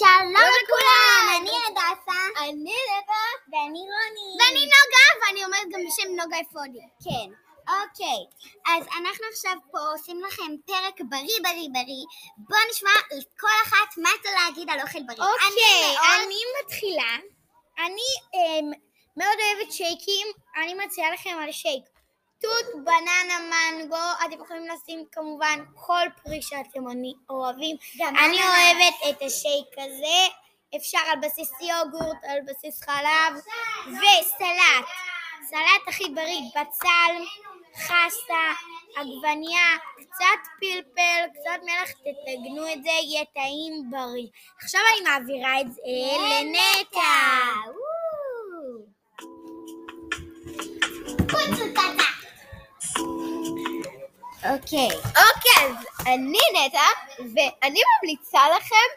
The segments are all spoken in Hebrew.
שלום לכולם, אני הדסה. אני נגה. ואני רוני. ואני נוגה, ואני אומרת גם בשם נוגה אפודי. כן. אוקיי, אז אנחנו עכשיו פה עושים לכם פרק בריא בריא בריא. בואו נשמע לכל אחת מה אתה להגיד על אוכל בריא. אוקיי, אני מתחילה. אני אה, מאוד אוהבת שייקים, אני מציעה לכם על שייק. תות, בננה, מנגו, אתם יכולים לשים כמובן כל פרי שאתם אוהבים. גם אני אננס. אוהבת את השייק הזה, אפשר על בסיס יוגורט, על בסיס חלב, וסלט. סלט הכי בריא, בצל, חסה, עגבניה, קצת פלפל, קצת מלח, תטגנו את זה, יהיה טעים בריא. עכשיו אני מעבירה את זה לנטע. אוקיי. אוקיי, אז אני נטע, ואני ממליצה לכם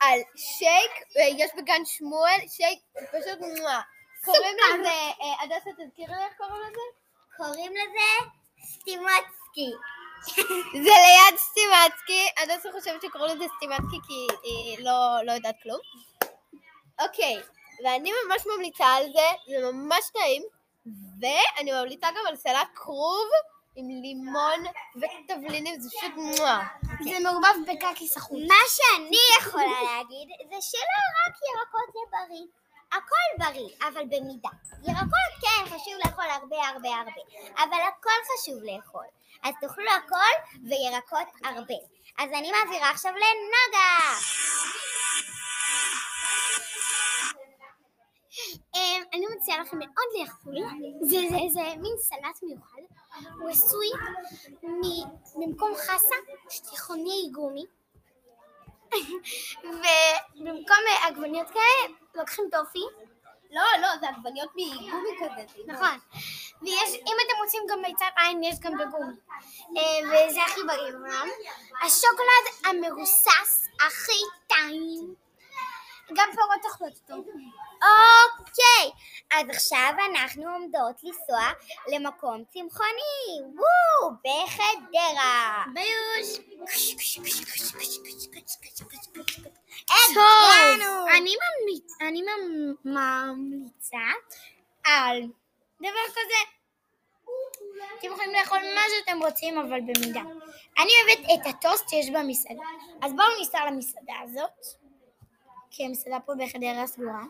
על שייק, אה, יש בגן שמואל, שייק פשוט מואה. קוראים לזה, אה, הדסה תזכירי לי איך קוראים לזה? קוראים לזה סטימצקי. זה ליד סטימצקי, הדסה חושבת שקוראים לזה סטימצקי כי היא לא, לא יודעת כלום. אוקיי, ואני ממש ממליצה על זה, זה ממש טעים, ואני ממליצה גם על סלט כרוב עם לימון ותבלינים, זה פשוט מואה. זה מעורבב בקקי סחוט. מה שאני יכולה להגיד זה שלא רק ירקות זה בריא. הכל בריא, אבל במידה. ירקות כן, חשוב לאכול הרבה הרבה הרבה, אבל הכל חשוב לאכול. אז תאכלו הכל וירקות הרבה. אז אני מעבירה עכשיו לנגה. אמ, אני מציעה לכם מאוד לאכול, זה, זה, זה מין סלט מיוחד, הוא עשוי במקום חסה, שטיחוני גומי, ובמקום אה, עגבניות כאלה, לוקחים טופי, לא, לא, זה עגבניות מגומי כזה. נכון, ויש, אם אתם רוצים גם ביצת עין, יש גם בגומי, אה, וזה הכי בריא. השוקולד המרוסס הכי טעים, גם פירות תאכלו אותו. אוקיי, אז עכשיו אנחנו עומדות לנסוע למקום צמחוני. וואו, בחדרה. ביוש. הגענו. אני ממליצ- אני ממ- ממליצה על דבר כזה. אתם יכולים לאכול מה שאתם רוצים, אבל במידה. אני אוהבת את הטוסט שיש במסעדה. אז בואו ניסע למסעדה הזאת, כי המסעדה פה בחדרה סגורה.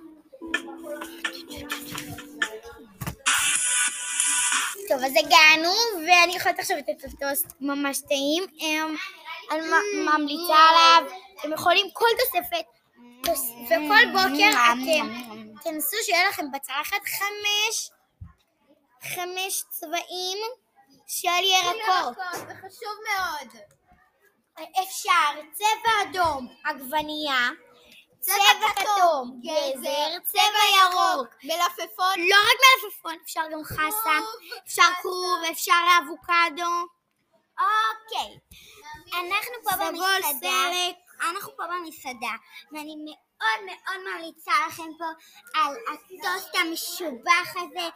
טוב, אז הגענו, ואני יכולת עכשיו את הטוסט ממש טעים. אמ, אני ממליצה עליו, אתם יכולים כל תוספת, תוס- וכל בוקר אתם תנסו שיהיה לכם בצלחת חמש, חמש צבעים של ירקות. זה חשוב מאוד. אפשר צבע אדום, עגבנייה, צבע כתום, גזר, צבע ירוק. מלפפון. לא רק מלפפון, אפשר גם חסה, אפשר כרוב, אפשר אבוקדו. אוקיי, אנחנו פה במסעדה. אנחנו פה במסעדה, ואני מאוד מאוד ממליצה לכם פה על הטוסט המשובח הזה,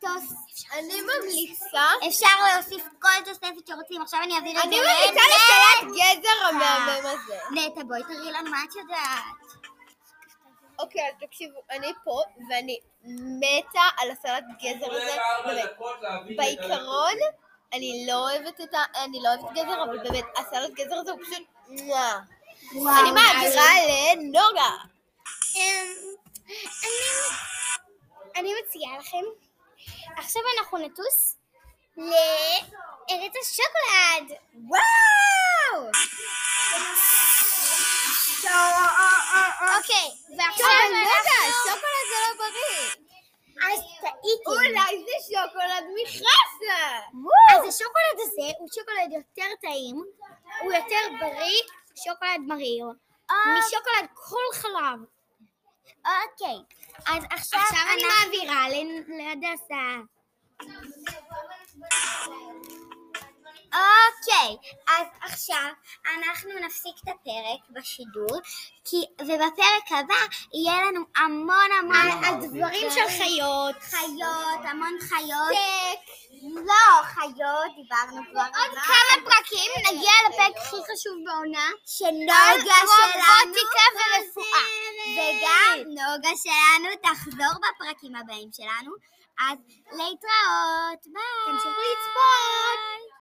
טוסט, אני ממליצה. אפשר להוסיף כל תוספת שרוצים, עכשיו אני אעביר את זה אני ממליצה לסלט גזר המהמם הזה. נטע, בואי תראי לנו מה את יודעת. אוקיי, אז תקשיבו, אני פה, ואני מתה על הסלט גזר הזה. באמת. בעיקרון, אני לא אוהבת את ה... אני לא אוהבת גזר, אבל באמת, הסלט גזר הזה הוא פשוט... אני מעבירה לנוגה. אמ, אני- אני מציעה לכם, עכשיו אנחנו נטוס לארץ השוקולד. וואו! אוקיי, ועכשיו נוגה, אנחנו... שוקולד זה לא בריא. אז טעיתי. אולי זה שוקולד מחסה. אז השוקולד הזה הוא שוקולד יותר טעים, הוא יותר בריא, שוקולד מריר. משוקולד כל חלב. אוקיי, אז עכשיו עכשיו אני מעבירה להדסה. אוקיי, אז עכשיו אנחנו נפסיק את הפרק בשידור, כי, ובפרק הבא יהיה לנו המון המון על דברים של חיות. חיות, המון חיות. לא, חיות, דיברנו כבר. עוד כמה פרקים נגיע לפרק הכי חשוב בעונה. שנוגה שלנו רובוטיקה ורפואה. וגם נוגה שלנו תחזור בפרקים הבאים שלנו. אז להתראות, ביי. תמשיכו לצפות.